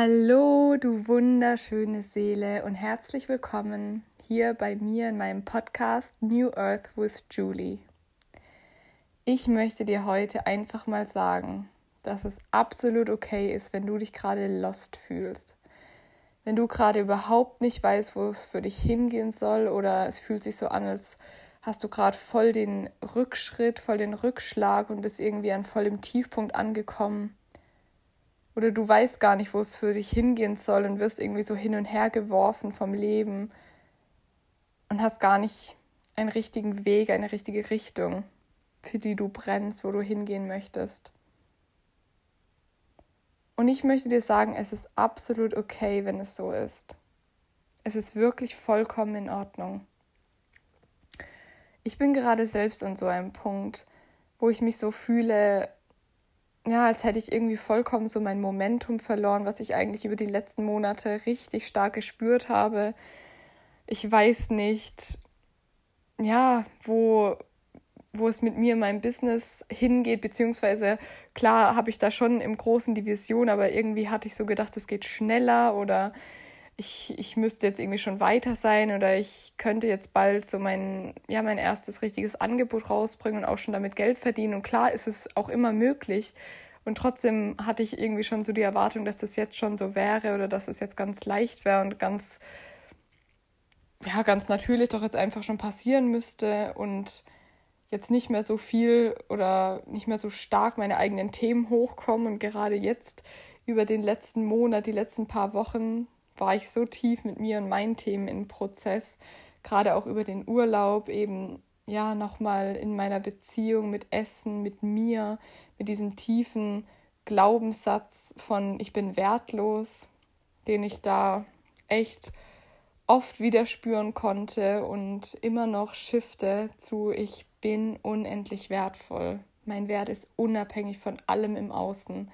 Hallo, du wunderschöne Seele und herzlich willkommen hier bei mir in meinem Podcast New Earth with Julie. Ich möchte dir heute einfach mal sagen, dass es absolut okay ist, wenn du dich gerade lost fühlst. Wenn du gerade überhaupt nicht weißt, wo es für dich hingehen soll oder es fühlt sich so an, als hast du gerade voll den Rückschritt, voll den Rückschlag und bist irgendwie an vollem Tiefpunkt angekommen oder du weißt gar nicht, wo es für dich hingehen soll und wirst irgendwie so hin und her geworfen vom Leben und hast gar nicht einen richtigen Weg, eine richtige Richtung, für die du brennst, wo du hingehen möchtest. Und ich möchte dir sagen, es ist absolut okay, wenn es so ist. Es ist wirklich vollkommen in Ordnung. Ich bin gerade selbst an so einem Punkt, wo ich mich so fühle, ja, als hätte ich irgendwie vollkommen so mein Momentum verloren, was ich eigentlich über die letzten Monate richtig stark gespürt habe. Ich weiß nicht, ja, wo, wo es mit mir in meinem Business hingeht, beziehungsweise klar habe ich da schon im Großen die Vision, aber irgendwie hatte ich so gedacht, es geht schneller oder ich, ich müsste jetzt irgendwie schon weiter sein oder ich könnte jetzt bald so mein, ja, mein erstes richtiges Angebot rausbringen und auch schon damit Geld verdienen. Und klar ist es auch immer möglich. Und trotzdem hatte ich irgendwie schon so die Erwartung, dass das jetzt schon so wäre oder dass es jetzt ganz leicht wäre und ganz, ja, ganz natürlich doch jetzt einfach schon passieren müsste und jetzt nicht mehr so viel oder nicht mehr so stark meine eigenen Themen hochkommen. Und gerade jetzt über den letzten Monat, die letzten paar Wochen, war ich so tief mit mir und meinen Themen im Prozess, gerade auch über den Urlaub, eben ja nochmal in meiner Beziehung mit Essen, mit mir, mit diesem tiefen Glaubenssatz von ich bin wertlos, den ich da echt oft wieder spüren konnte und immer noch shifte zu ich bin unendlich wertvoll. Mein Wert ist unabhängig von allem im Außen.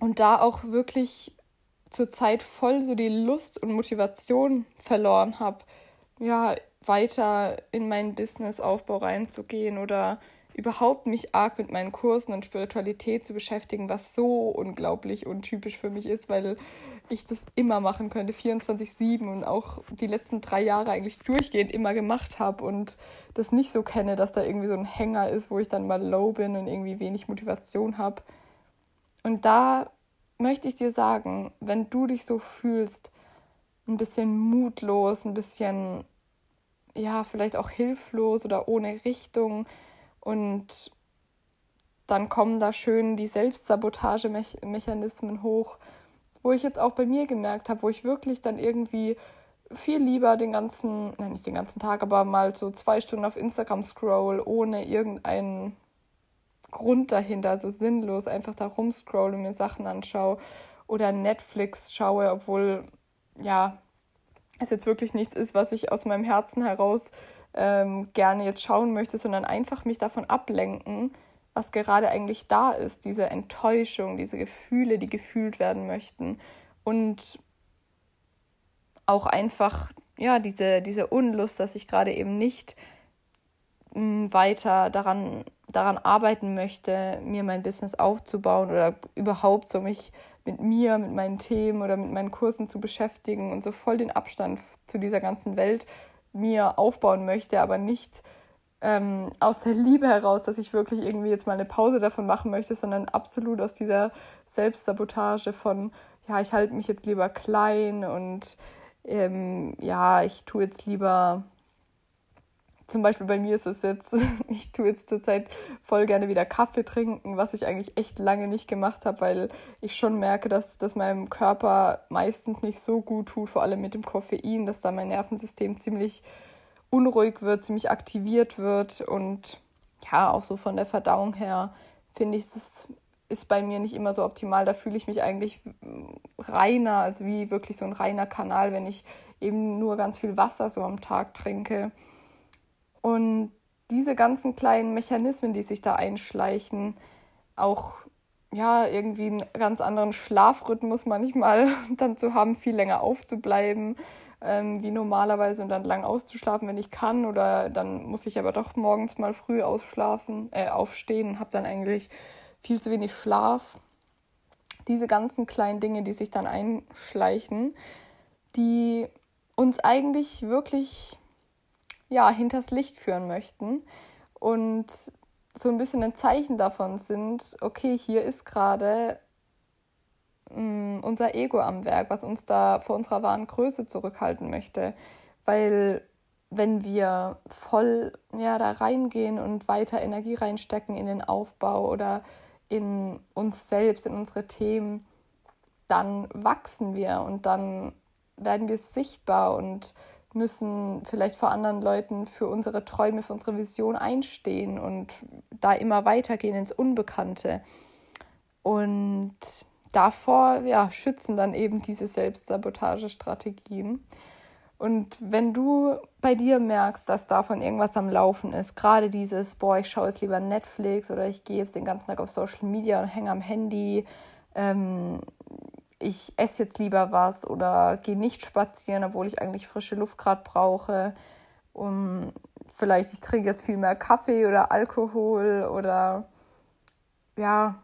Und da auch wirklich zur Zeit voll so die Lust und Motivation verloren habe, ja, weiter in meinen Businessaufbau reinzugehen oder überhaupt mich arg mit meinen Kursen und Spiritualität zu beschäftigen, was so unglaublich untypisch für mich ist, weil ich das immer machen könnte, 24-7 und auch die letzten drei Jahre eigentlich durchgehend immer gemacht habe und das nicht so kenne, dass da irgendwie so ein Hänger ist, wo ich dann mal low bin und irgendwie wenig Motivation habe. Und da möchte ich dir sagen, wenn du dich so fühlst, ein bisschen mutlos, ein bisschen, ja, vielleicht auch hilflos oder ohne Richtung und dann kommen da schön die Selbstsabotagemechanismen hoch, wo ich jetzt auch bei mir gemerkt habe, wo ich wirklich dann irgendwie viel lieber den ganzen, nein, nicht den ganzen Tag, aber mal so zwei Stunden auf Instagram scroll, ohne irgendeinen Grund dahinter, also sinnlos einfach da rumscroll und mir Sachen anschaue oder Netflix schaue, obwohl ja es jetzt wirklich nichts ist, was ich aus meinem Herzen heraus ähm, gerne jetzt schauen möchte, sondern einfach mich davon ablenken, was gerade eigentlich da ist, diese Enttäuschung, diese Gefühle, die gefühlt werden möchten. Und auch einfach ja diese diese Unlust, dass ich gerade eben nicht mh, weiter daran daran arbeiten möchte, mir mein Business aufzubauen oder überhaupt so mich mit mir, mit meinen Themen oder mit meinen Kursen zu beschäftigen und so voll den Abstand zu dieser ganzen Welt mir aufbauen möchte, aber nicht ähm, aus der Liebe heraus, dass ich wirklich irgendwie jetzt mal eine Pause davon machen möchte, sondern absolut aus dieser Selbstsabotage von, ja, ich halte mich jetzt lieber klein und ähm, ja, ich tue jetzt lieber zum Beispiel bei mir ist es jetzt, ich tue jetzt zurzeit voll gerne wieder Kaffee trinken, was ich eigentlich echt lange nicht gemacht habe, weil ich schon merke, dass das meinem Körper meistens nicht so gut tut, vor allem mit dem Koffein, dass da mein Nervensystem ziemlich unruhig wird, ziemlich aktiviert wird und ja, auch so von der Verdauung her finde ich, das ist bei mir nicht immer so optimal. Da fühle ich mich eigentlich reiner, also wie wirklich so ein reiner Kanal, wenn ich eben nur ganz viel Wasser so am Tag trinke. Und diese ganzen kleinen Mechanismen, die sich da einschleichen, auch ja, irgendwie einen ganz anderen Schlafrhythmus manchmal dann zu haben, viel länger aufzubleiben, ähm, wie normalerweise und dann lang auszuschlafen, wenn ich kann. Oder dann muss ich aber doch morgens mal früh ausschlafen, äh, aufstehen und habe dann eigentlich viel zu wenig Schlaf. diese ganzen kleinen Dinge, die sich dann einschleichen, die uns eigentlich wirklich ja, hinters Licht führen möchten und so ein bisschen ein Zeichen davon sind, okay, hier ist gerade mm, unser Ego am Werk, was uns da vor unserer wahren Größe zurückhalten möchte. Weil wenn wir voll ja, da reingehen und weiter Energie reinstecken in den Aufbau oder in uns selbst, in unsere Themen, dann wachsen wir und dann werden wir sichtbar und müssen vielleicht vor anderen Leuten für unsere Träume, für unsere Vision einstehen und da immer weitergehen ins Unbekannte. Und davor ja, schützen dann eben diese Selbstsabotagestrategien. Und wenn du bei dir merkst, dass davon irgendwas am Laufen ist, gerade dieses, boah, ich schaue jetzt lieber Netflix oder ich gehe jetzt den ganzen Tag auf Social Media und hänge am Handy, ähm, ich esse jetzt lieber was oder gehe nicht spazieren, obwohl ich eigentlich frische Luft gerade brauche. Um, vielleicht ich trinke jetzt viel mehr Kaffee oder Alkohol oder ja,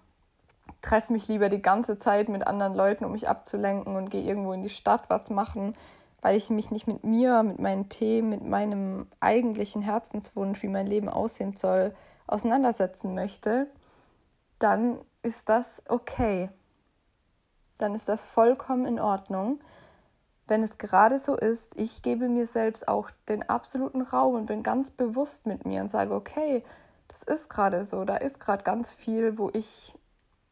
treffe mich lieber die ganze Zeit mit anderen Leuten, um mich abzulenken und gehe irgendwo in die Stadt was machen, weil ich mich nicht mit mir, mit meinen Themen, mit meinem eigentlichen Herzenswunsch, wie mein Leben aussehen soll, auseinandersetzen möchte, dann ist das okay dann ist das vollkommen in Ordnung. Wenn es gerade so ist, ich gebe mir selbst auch den absoluten Raum und bin ganz bewusst mit mir und sage, okay, das ist gerade so, da ist gerade ganz viel, wo ich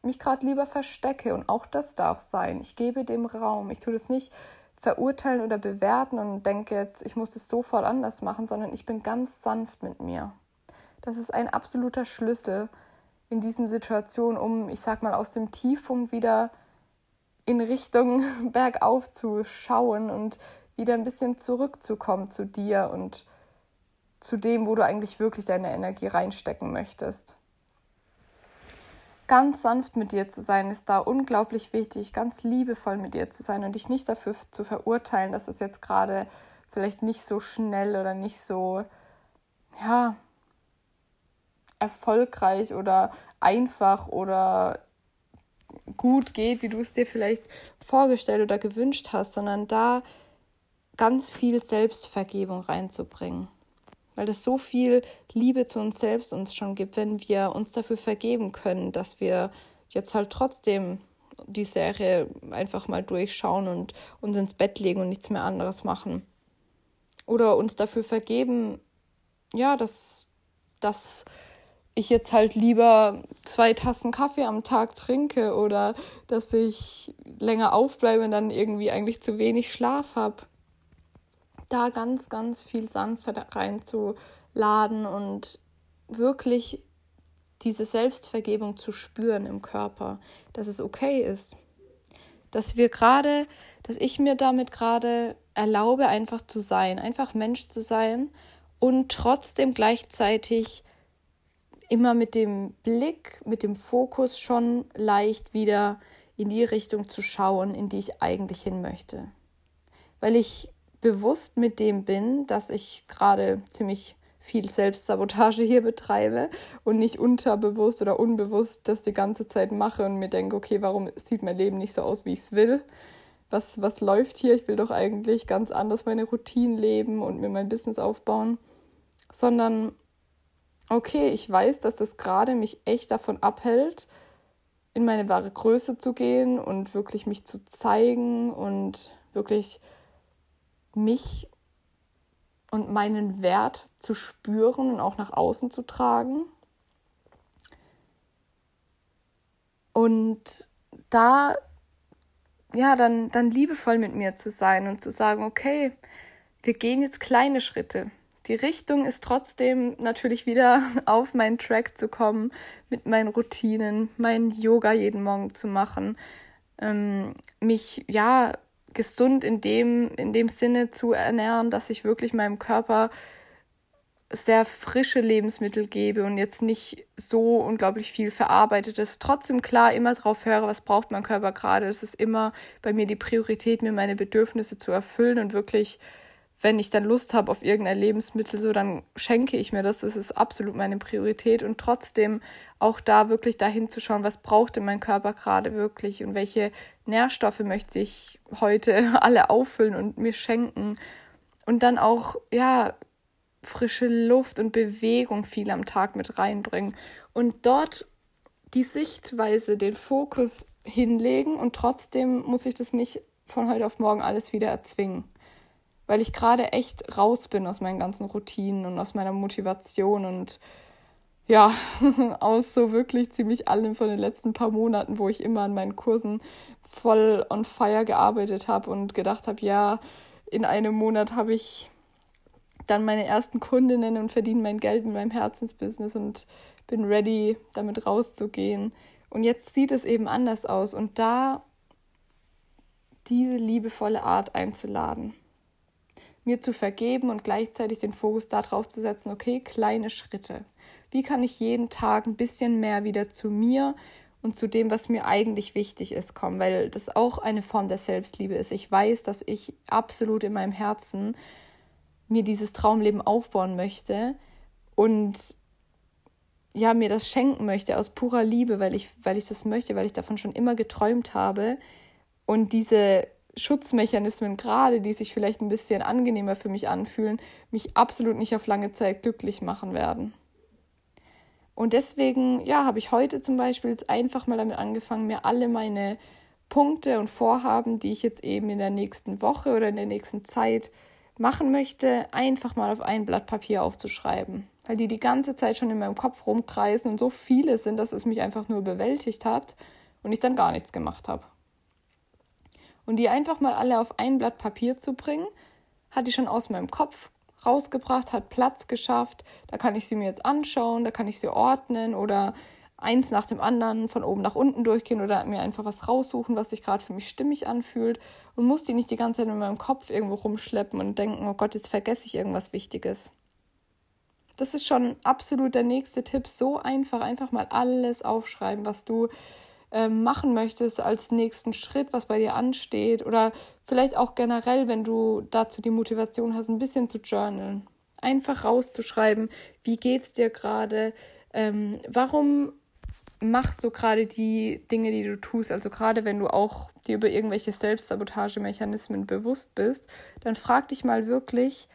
mich gerade lieber verstecke und auch das darf sein. Ich gebe dem Raum. Ich tue das nicht verurteilen oder bewerten und denke jetzt, ich muss das sofort anders machen, sondern ich bin ganz sanft mit mir. Das ist ein absoluter Schlüssel in diesen Situationen, um, ich sag mal, aus dem Tiefpunkt wieder in Richtung bergauf zu schauen und wieder ein bisschen zurückzukommen zu dir und zu dem, wo du eigentlich wirklich deine Energie reinstecken möchtest. Ganz sanft mit dir zu sein, ist da unglaublich wichtig, ganz liebevoll mit dir zu sein und dich nicht dafür zu verurteilen, dass es jetzt gerade vielleicht nicht so schnell oder nicht so, ja, erfolgreich oder einfach oder gut geht, wie du es dir vielleicht vorgestellt oder gewünscht hast, sondern da ganz viel Selbstvergebung reinzubringen. Weil es so viel Liebe zu uns selbst uns schon gibt, wenn wir uns dafür vergeben können, dass wir jetzt halt trotzdem die Serie einfach mal durchschauen und uns ins Bett legen und nichts mehr anderes machen. Oder uns dafür vergeben, ja, dass, dass ich jetzt halt lieber zwei Tassen Kaffee am Tag trinke oder dass ich länger aufbleibe und dann irgendwie eigentlich zu wenig Schlaf habe. Da ganz, ganz viel Sanftheit reinzuladen und wirklich diese Selbstvergebung zu spüren im Körper, dass es okay ist. Dass wir gerade, dass ich mir damit gerade erlaube, einfach zu sein, einfach Mensch zu sein und trotzdem gleichzeitig immer mit dem Blick, mit dem Fokus schon leicht wieder in die Richtung zu schauen, in die ich eigentlich hin möchte. Weil ich bewusst mit dem bin, dass ich gerade ziemlich viel Selbstsabotage hier betreibe und nicht unterbewusst oder unbewusst das die ganze Zeit mache und mir denke, okay, warum sieht mein Leben nicht so aus, wie ich es will? Was, was läuft hier? Ich will doch eigentlich ganz anders meine Routinen leben und mir mein Business aufbauen. Sondern okay, ich weiß, dass das gerade mich echt davon abhält, in meine wahre Größe zu gehen und wirklich mich zu zeigen und wirklich mich und meinen Wert zu spüren und auch nach außen zu tragen. Und da, ja, dann, dann liebevoll mit mir zu sein und zu sagen, okay, wir gehen jetzt kleine Schritte die Richtung ist trotzdem natürlich wieder auf meinen Track zu kommen, mit meinen Routinen, mein Yoga jeden Morgen zu machen, ähm, mich ja gesund in dem, in dem Sinne zu ernähren, dass ich wirklich meinem Körper sehr frische Lebensmittel gebe und jetzt nicht so unglaublich viel verarbeitetes. Trotzdem klar immer drauf höre, was braucht mein Körper gerade. Es ist immer bei mir die Priorität, mir meine Bedürfnisse zu erfüllen und wirklich wenn ich dann Lust habe auf irgendein Lebensmittel, so dann schenke ich mir das. Das ist absolut meine Priorität. Und trotzdem auch da wirklich dahin zu schauen, was braucht denn mein Körper gerade wirklich und welche Nährstoffe möchte ich heute alle auffüllen und mir schenken. Und dann auch, ja, frische Luft und Bewegung viel am Tag mit reinbringen. Und dort die Sichtweise, den Fokus hinlegen und trotzdem muss ich das nicht von heute auf morgen alles wieder erzwingen weil ich gerade echt raus bin aus meinen ganzen Routinen und aus meiner Motivation und ja, aus so wirklich ziemlich allem von den letzten paar Monaten, wo ich immer an meinen Kursen voll on fire gearbeitet habe und gedacht habe, ja, in einem Monat habe ich dann meine ersten Kundinnen und verdiene mein Geld in meinem Herzensbusiness und bin ready, damit rauszugehen. Und jetzt sieht es eben anders aus und da diese liebevolle Art einzuladen mir zu vergeben und gleichzeitig den Fokus darauf zu setzen, okay, kleine Schritte. Wie kann ich jeden Tag ein bisschen mehr wieder zu mir und zu dem, was mir eigentlich wichtig ist, kommen? Weil das auch eine Form der Selbstliebe ist. Ich weiß, dass ich absolut in meinem Herzen mir dieses Traumleben aufbauen möchte und ja, mir das schenken möchte aus purer Liebe, weil ich, weil ich das möchte, weil ich davon schon immer geträumt habe. Und diese Schutzmechanismen gerade, die sich vielleicht ein bisschen angenehmer für mich anfühlen, mich absolut nicht auf lange Zeit glücklich machen werden. Und deswegen, ja, habe ich heute zum Beispiel jetzt einfach mal damit angefangen, mir alle meine Punkte und Vorhaben, die ich jetzt eben in der nächsten Woche oder in der nächsten Zeit machen möchte, einfach mal auf ein Blatt Papier aufzuschreiben. Weil die die ganze Zeit schon in meinem Kopf rumkreisen und so viele sind, dass es mich einfach nur bewältigt hat und ich dann gar nichts gemacht habe. Und die einfach mal alle auf ein Blatt Papier zu bringen, hat die schon aus meinem Kopf rausgebracht, hat Platz geschafft. Da kann ich sie mir jetzt anschauen, da kann ich sie ordnen oder eins nach dem anderen von oben nach unten durchgehen oder mir einfach was raussuchen, was sich gerade für mich stimmig anfühlt und muss die nicht die ganze Zeit in meinem Kopf irgendwo rumschleppen und denken, oh Gott, jetzt vergesse ich irgendwas Wichtiges. Das ist schon absolut der nächste Tipp. So einfach, einfach mal alles aufschreiben, was du machen möchtest als nächsten Schritt, was bei dir ansteht oder vielleicht auch generell, wenn du dazu die Motivation hast, ein bisschen zu journalen. Einfach rauszuschreiben, wie geht's dir gerade, ähm, warum machst du gerade die Dinge, die du tust, also gerade wenn du auch dir über irgendwelche Selbstsabotagemechanismen bewusst bist, dann frag dich mal wirklich,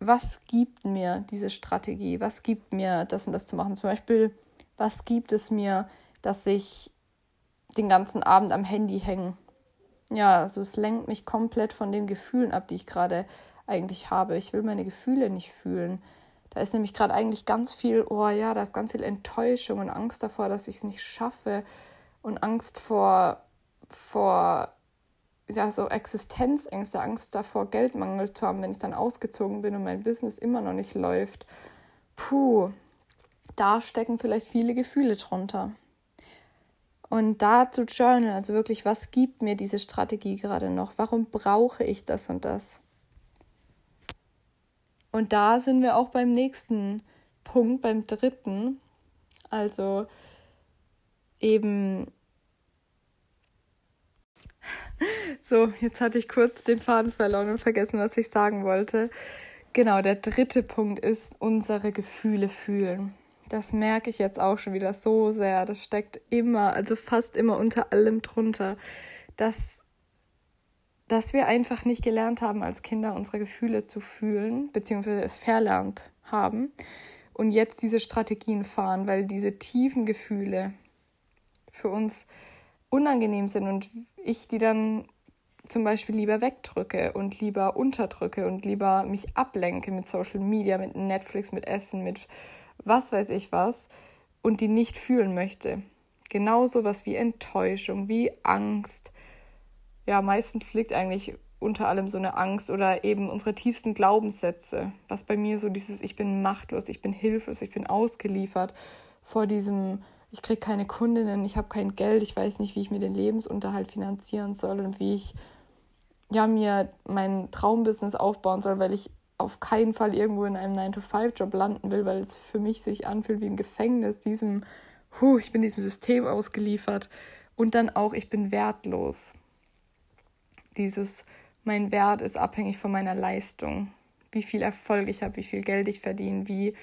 was gibt mir diese Strategie? Was gibt mir das und das zu machen? Zum Beispiel, was gibt es mir, dass ich den ganzen Abend am Handy hänge. Ja, also es lenkt mich komplett von den Gefühlen ab, die ich gerade eigentlich habe. Ich will meine Gefühle nicht fühlen. Da ist nämlich gerade eigentlich ganz viel, oh ja, da ist ganz viel Enttäuschung und Angst davor, dass ich es nicht schaffe und Angst vor, vor ja, so Existenzängste, Angst davor, Geldmangel zu haben, wenn ich dann ausgezogen bin und mein Business immer noch nicht läuft. Puh, da stecken vielleicht viele Gefühle drunter. Und da zu journalen, also wirklich, was gibt mir diese Strategie gerade noch? Warum brauche ich das und das? Und da sind wir auch beim nächsten Punkt, beim dritten. Also eben. So, jetzt hatte ich kurz den Faden verloren und vergessen, was ich sagen wollte. Genau, der dritte Punkt ist unsere Gefühle fühlen. Das merke ich jetzt auch schon wieder so sehr. Das steckt immer, also fast immer unter allem drunter, dass, dass wir einfach nicht gelernt haben, als Kinder unsere Gefühle zu fühlen, beziehungsweise es verlernt haben und jetzt diese Strategien fahren, weil diese tiefen Gefühle für uns unangenehm sind und ich die dann zum Beispiel lieber wegdrücke und lieber unterdrücke und lieber mich ablenke mit Social Media, mit Netflix, mit Essen, mit was weiß ich was und die nicht fühlen möchte. Genauso was wie Enttäuschung, wie Angst. Ja, meistens liegt eigentlich unter allem so eine Angst oder eben unsere tiefsten Glaubenssätze, was bei mir so dieses ich bin machtlos, ich bin hilflos, ich bin ausgeliefert vor diesem ich kriege keine Kundinnen, ich habe kein Geld, ich weiß nicht, wie ich mir den Lebensunterhalt finanzieren soll und wie ich ja mir mein Traumbusiness aufbauen soll, weil ich auf keinen Fall irgendwo in einem 9-to-5-Job landen will, weil es für mich sich anfühlt wie ein Gefängnis, diesem, huh, ich bin diesem System ausgeliefert und dann auch, ich bin wertlos. Dieses, mein Wert ist abhängig von meiner Leistung. Wie viel Erfolg ich habe, wie viel Geld ich verdiene, wie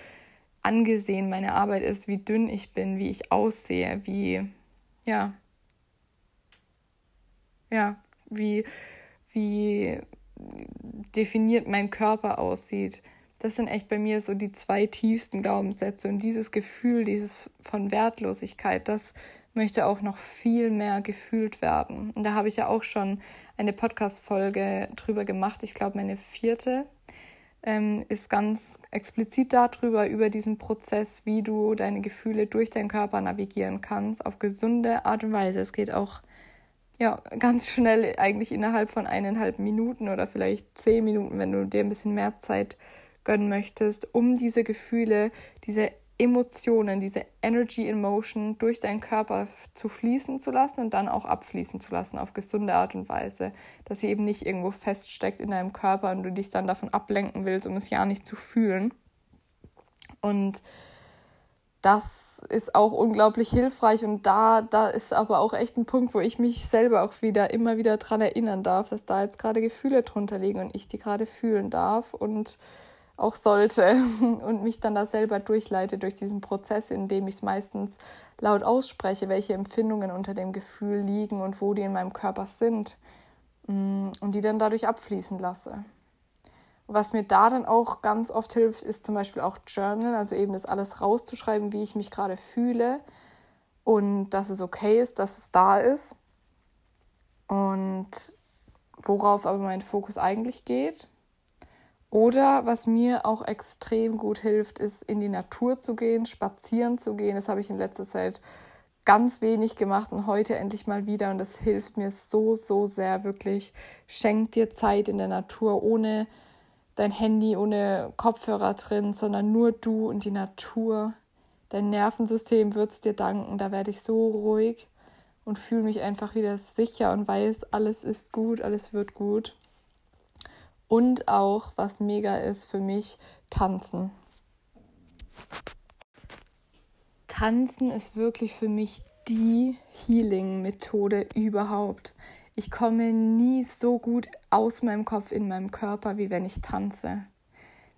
angesehen meine Arbeit ist, wie dünn ich bin, wie ich aussehe, wie, ja, ja, wie, wie definiert mein Körper aussieht. Das sind echt bei mir so die zwei tiefsten Glaubenssätze und dieses Gefühl, dieses von Wertlosigkeit, das möchte auch noch viel mehr gefühlt werden. Und da habe ich ja auch schon eine Podcast-Folge drüber gemacht. Ich glaube, meine vierte ähm, ist ganz explizit darüber, über diesen Prozess, wie du deine Gefühle durch deinen Körper navigieren kannst, auf gesunde Art und Weise. Es geht auch ja, ganz schnell, eigentlich innerhalb von eineinhalb Minuten oder vielleicht zehn Minuten, wenn du dir ein bisschen mehr Zeit gönnen möchtest, um diese Gefühle, diese Emotionen, diese Energy in Motion durch deinen Körper zu fließen zu lassen und dann auch abfließen zu lassen auf gesunde Art und Weise, dass sie eben nicht irgendwo feststeckt in deinem Körper und du dich dann davon ablenken willst, um es ja nicht zu fühlen. Und das ist auch unglaublich hilfreich und da, da ist aber auch echt ein Punkt, wo ich mich selber auch wieder immer wieder dran erinnern darf, dass da jetzt gerade Gefühle drunter liegen und ich die gerade fühlen darf und auch sollte und mich dann da selber durchleite durch diesen Prozess, in dem ich es meistens laut ausspreche, welche Empfindungen unter dem Gefühl liegen und wo die in meinem Körper sind mm, und die dann dadurch abfließen lasse. Was mir da dann auch ganz oft hilft, ist zum Beispiel auch Journal, also eben das alles rauszuschreiben, wie ich mich gerade fühle und dass es okay ist, dass es da ist und worauf aber mein Fokus eigentlich geht. Oder was mir auch extrem gut hilft, ist in die Natur zu gehen, spazieren zu gehen. Das habe ich in letzter Zeit ganz wenig gemacht und heute endlich mal wieder. Und das hilft mir so, so sehr wirklich. Schenk dir Zeit in der Natur ohne dein Handy, ohne Kopfhörer drin, sondern nur du und die Natur. Dein Nervensystem wird es dir danken. Da werde ich so ruhig und fühle mich einfach wieder sicher und weiß, alles ist gut, alles wird gut. Und auch, was mega ist für mich, tanzen. Tanzen ist wirklich für mich die Healing-Methode überhaupt. Ich komme nie so gut aus meinem Kopf in meinem Körper, wie wenn ich tanze.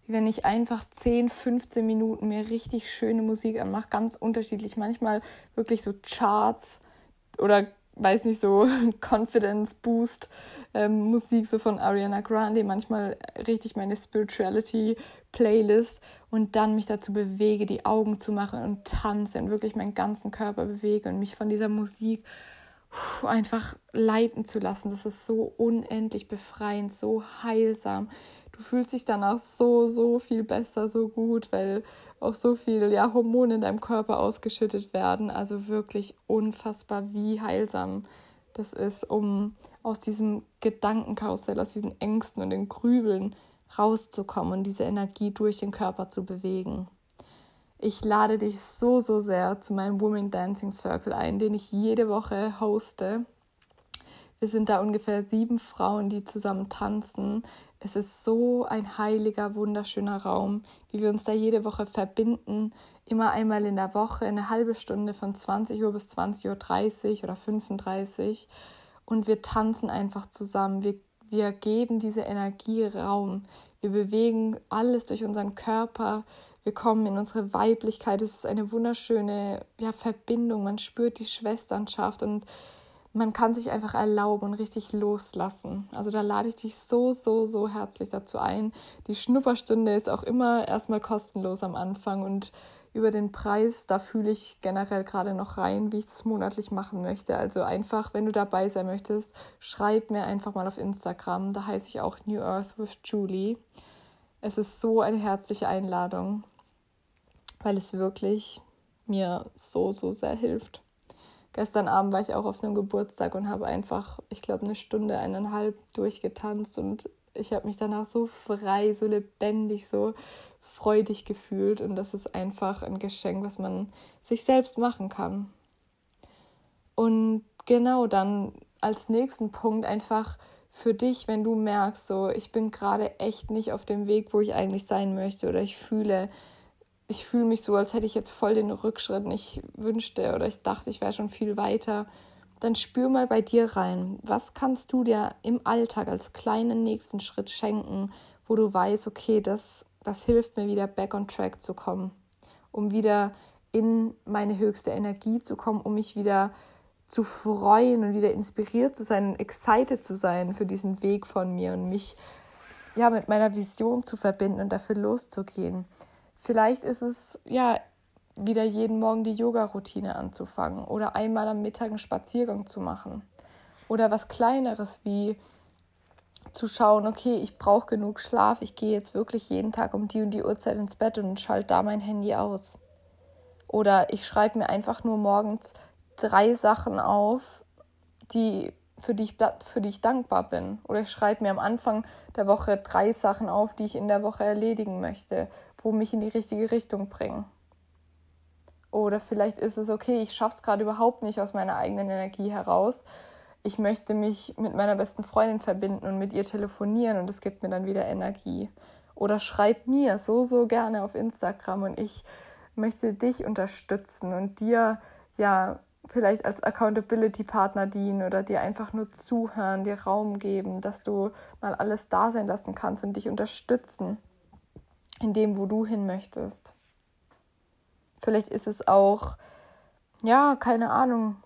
Wie wenn ich einfach 10, 15 Minuten mir richtig schöne Musik anmache, ganz unterschiedlich. Manchmal wirklich so Charts oder weiß nicht, so Confidence Boost ähm, Musik so von Ariana Grande, manchmal richtig meine Spirituality Playlist und dann mich dazu bewege, die Augen zu machen und tanze und wirklich meinen ganzen Körper bewege und mich von dieser Musik einfach leiten zu lassen. Das ist so unendlich befreiend, so heilsam. Du fühlst dich danach so, so viel besser, so gut, weil auch so viel ja, Hormone in deinem Körper ausgeschüttet werden. Also wirklich unfassbar, wie heilsam das ist, um aus diesem Gedankenkarussell, aus diesen Ängsten und den Grübeln rauszukommen und diese Energie durch den Körper zu bewegen. Ich lade dich so, so sehr zu meinem Women Dancing Circle ein, den ich jede Woche hoste. Wir sind da ungefähr sieben Frauen, die zusammen tanzen. Es ist so ein heiliger, wunderschöner Raum, wie wir uns da jede Woche verbinden. Immer einmal in der Woche, eine halbe Stunde von 20 Uhr bis 20.30 Uhr oder 35 Uhr. Und wir tanzen einfach zusammen. Wir, wir geben diese Energie Raum. Wir bewegen alles durch unseren Körper. Wir kommen in unsere Weiblichkeit. Es ist eine wunderschöne ja, Verbindung. Man spürt die Schwesternschaft und man kann sich einfach erlauben und richtig loslassen. Also da lade ich dich so, so, so herzlich dazu ein. Die Schnupperstunde ist auch immer erstmal kostenlos am Anfang und über den Preis, da fühle ich generell gerade noch rein, wie ich das monatlich machen möchte. Also einfach, wenn du dabei sein möchtest, schreib mir einfach mal auf Instagram. Da heiße ich auch New Earth with Julie. Es ist so eine herzliche Einladung, weil es wirklich mir so, so sehr hilft. Gestern Abend war ich auch auf einem Geburtstag und habe einfach, ich glaube, eine Stunde, eineinhalb durchgetanzt und ich habe mich danach so frei, so lebendig, so freudig gefühlt und das ist einfach ein Geschenk, was man sich selbst machen kann. Und genau dann als nächsten Punkt einfach für dich, wenn du merkst, so ich bin gerade echt nicht auf dem Weg, wo ich eigentlich sein möchte oder ich fühle, ich fühle mich so, als hätte ich jetzt voll den Rückschritt nicht wünschte oder ich dachte, ich wäre schon viel weiter, dann spür mal bei dir rein. Was kannst du dir im Alltag als kleinen nächsten Schritt schenken, wo du weißt, okay, das, das hilft mir wieder back on track zu kommen, um wieder in meine höchste Energie zu kommen, um mich wieder zu freuen und wieder inspiriert zu sein und excited zu sein für diesen Weg von mir und mich ja mit meiner Vision zu verbinden und dafür loszugehen. Vielleicht ist es ja wieder jeden Morgen die Yoga-Routine anzufangen oder einmal am Mittag einen Spaziergang zu machen oder was kleineres wie zu schauen, okay, ich brauche genug Schlaf, ich gehe jetzt wirklich jeden Tag um die und die Uhrzeit ins Bett und schalte da mein Handy aus. Oder ich schreibe mir einfach nur morgens drei Sachen auf, die, für, die ich, für die ich dankbar bin. Oder ich schreibe mir am Anfang der Woche drei Sachen auf, die ich in der Woche erledigen möchte, wo mich in die richtige Richtung bringen. Oder vielleicht ist es okay, ich schaffe es gerade überhaupt nicht aus meiner eigenen Energie heraus. Ich möchte mich mit meiner besten Freundin verbinden und mit ihr telefonieren und es gibt mir dann wieder Energie. Oder schreib mir so, so gerne auf Instagram und ich möchte dich unterstützen und dir ja vielleicht als Accountability-Partner dienen oder dir einfach nur zuhören, dir Raum geben, dass du mal alles da sein lassen kannst und dich unterstützen in dem, wo du hin möchtest. Vielleicht ist es auch, ja, keine Ahnung,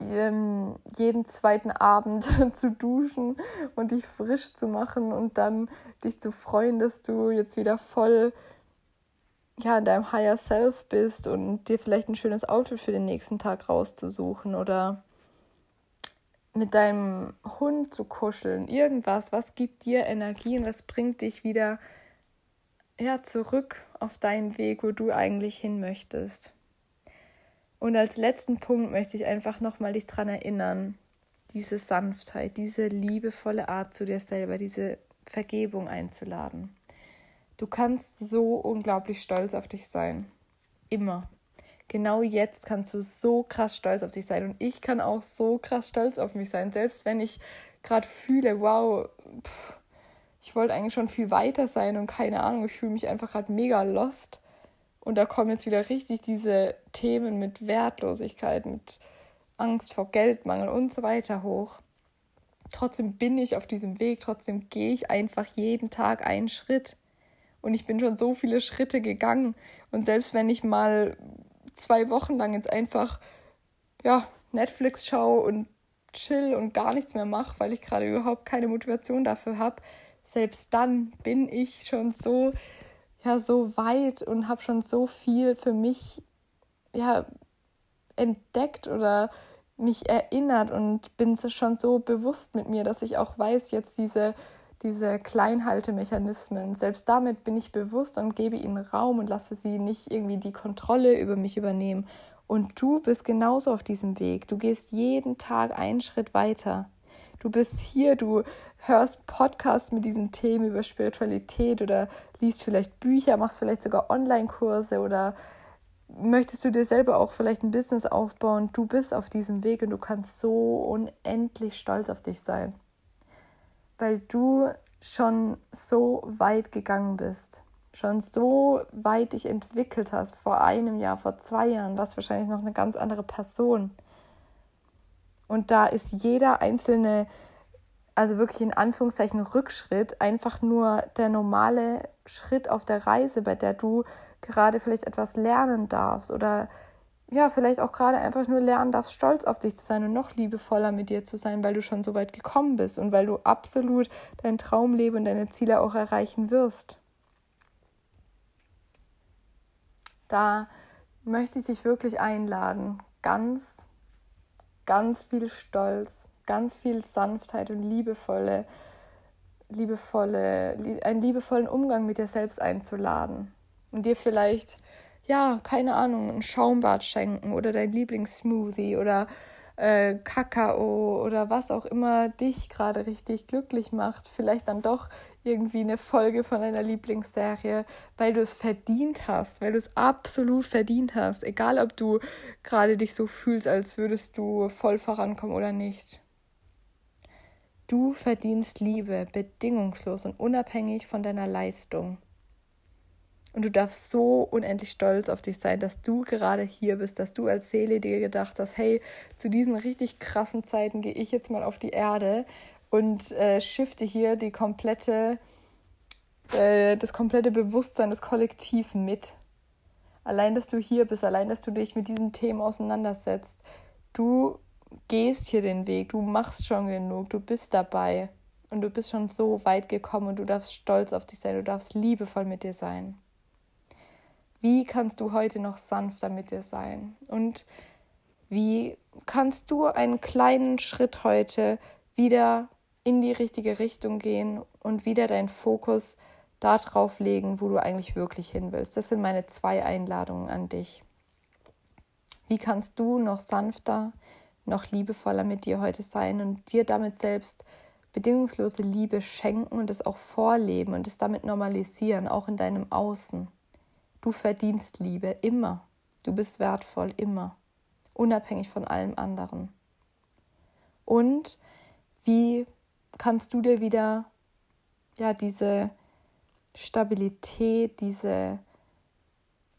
jeden zweiten Abend zu duschen und dich frisch zu machen und dann dich zu freuen, dass du jetzt wieder voll ja, in deinem Higher Self bist und dir vielleicht ein schönes Outfit für den nächsten Tag rauszusuchen oder mit deinem Hund zu kuscheln, irgendwas, was gibt dir Energie und was bringt dich wieder ja, zurück auf deinen Weg, wo du eigentlich hin möchtest. Und als letzten Punkt möchte ich einfach nochmal dich daran erinnern, diese Sanftheit, diese liebevolle Art zu dir selber, diese Vergebung einzuladen. Du kannst so unglaublich stolz auf dich sein. Immer. Genau jetzt kannst du so krass stolz auf dich sein. Und ich kann auch so krass stolz auf mich sein. Selbst wenn ich gerade fühle, wow, pff, ich wollte eigentlich schon viel weiter sein und keine Ahnung, ich fühle mich einfach gerade mega lost. Und da kommen jetzt wieder richtig diese Themen mit Wertlosigkeit, mit Angst vor Geldmangel und so weiter hoch. Trotzdem bin ich auf diesem Weg, trotzdem gehe ich einfach jeden Tag einen Schritt. Und ich bin schon so viele Schritte gegangen. Und selbst wenn ich mal zwei Wochen lang jetzt einfach ja, Netflix schaue und chill und gar nichts mehr mache, weil ich gerade überhaupt keine Motivation dafür habe, selbst dann bin ich schon so ja so weit und habe schon so viel für mich ja entdeckt oder mich erinnert und bin schon so bewusst mit mir, dass ich auch weiß, jetzt diese diese Kleinhaltemechanismen. Selbst damit bin ich bewusst und gebe ihnen Raum und lasse sie nicht irgendwie die Kontrolle über mich übernehmen. Und du bist genauso auf diesem Weg. Du gehst jeden Tag einen Schritt weiter. Du bist hier, du hörst Podcasts mit diesen Themen über Spiritualität oder liest vielleicht Bücher, machst vielleicht sogar Online-Kurse oder möchtest du dir selber auch vielleicht ein Business aufbauen. Du bist auf diesem Weg und du kannst so unendlich stolz auf dich sein weil du schon so weit gegangen bist, schon so weit dich entwickelt hast, vor einem Jahr, vor zwei Jahren, warst wahrscheinlich noch eine ganz andere Person. Und da ist jeder einzelne, also wirklich in Anführungszeichen Rückschritt, einfach nur der normale Schritt auf der Reise, bei der du gerade vielleicht etwas lernen darfst oder ja, vielleicht auch gerade einfach nur lernen darfst, stolz auf dich zu sein und noch liebevoller mit dir zu sein, weil du schon so weit gekommen bist und weil du absolut dein Traumleben und deine Ziele auch erreichen wirst. Da möchte ich dich wirklich einladen, ganz, ganz viel Stolz, ganz viel Sanftheit und liebevolle, liebevolle, einen liebevollen Umgang mit dir selbst einzuladen und dir vielleicht ja, keine Ahnung, ein Schaumbad schenken oder dein Lieblingssmoothie oder äh, Kakao oder was auch immer dich gerade richtig glücklich macht. Vielleicht dann doch irgendwie eine Folge von deiner Lieblingsserie, weil du es verdient hast, weil du es absolut verdient hast, egal ob du gerade dich so fühlst, als würdest du voll vorankommen oder nicht. Du verdienst Liebe bedingungslos und unabhängig von deiner Leistung. Und du darfst so unendlich stolz auf dich sein, dass du gerade hier bist, dass du als Seele dir gedacht hast, hey, zu diesen richtig krassen Zeiten gehe ich jetzt mal auf die Erde und äh, shifte hier die komplette, äh, das komplette Bewusstsein, das Kollektiv mit. Allein, dass du hier bist, allein, dass du dich mit diesen Themen auseinandersetzt. Du gehst hier den Weg, du machst schon genug, du bist dabei und du bist schon so weit gekommen und du darfst stolz auf dich sein, du darfst liebevoll mit dir sein. Wie kannst du heute noch sanfter mit dir sein? Und wie kannst du einen kleinen Schritt heute wieder in die richtige Richtung gehen und wieder deinen Fokus darauf legen, wo du eigentlich wirklich hin willst? Das sind meine zwei Einladungen an dich. Wie kannst du noch sanfter, noch liebevoller mit dir heute sein und dir damit selbst bedingungslose Liebe schenken und es auch vorleben und es damit normalisieren, auch in deinem Außen? Du verdienst Liebe immer. Du bist wertvoll immer, unabhängig von allem anderen. Und wie kannst du dir wieder ja diese Stabilität, diese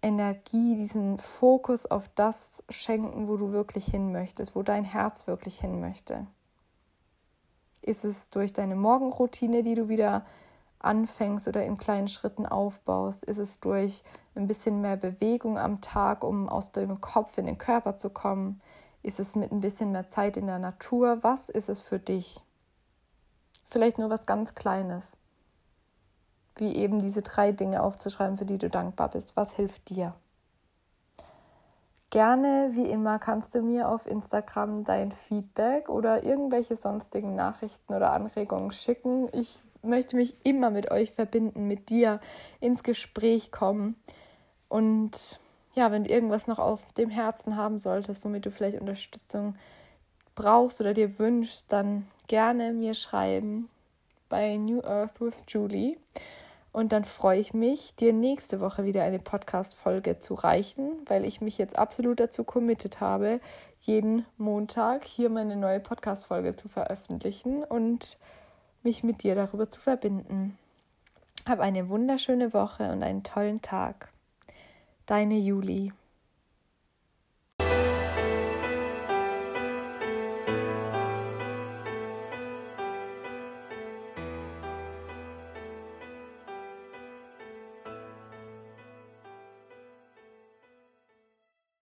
Energie, diesen Fokus auf das schenken, wo du wirklich hin möchtest, wo dein Herz wirklich hin möchte? Ist es durch deine Morgenroutine, die du wieder anfängst oder in kleinen Schritten aufbaust? Ist es durch ein bisschen mehr Bewegung am Tag, um aus dem Kopf in den Körper zu kommen? Ist es mit ein bisschen mehr Zeit in der Natur? Was ist es für dich? Vielleicht nur was ganz Kleines. Wie eben diese drei Dinge aufzuschreiben, für die du dankbar bist. Was hilft dir? Gerne, wie immer, kannst du mir auf Instagram dein Feedback oder irgendwelche sonstigen Nachrichten oder Anregungen schicken. Ich möchte mich immer mit euch verbinden, mit dir ins Gespräch kommen. Und ja, wenn du irgendwas noch auf dem Herzen haben solltest, womit du vielleicht Unterstützung brauchst oder dir wünschst, dann gerne mir schreiben bei New Earth with Julie. Und dann freue ich mich, dir nächste Woche wieder eine Podcast-Folge zu reichen, weil ich mich jetzt absolut dazu committed habe, jeden Montag hier meine neue Podcast-Folge zu veröffentlichen. Und mich mit dir darüber zu verbinden. Hab eine wunderschöne Woche und einen tollen Tag. Deine Juli.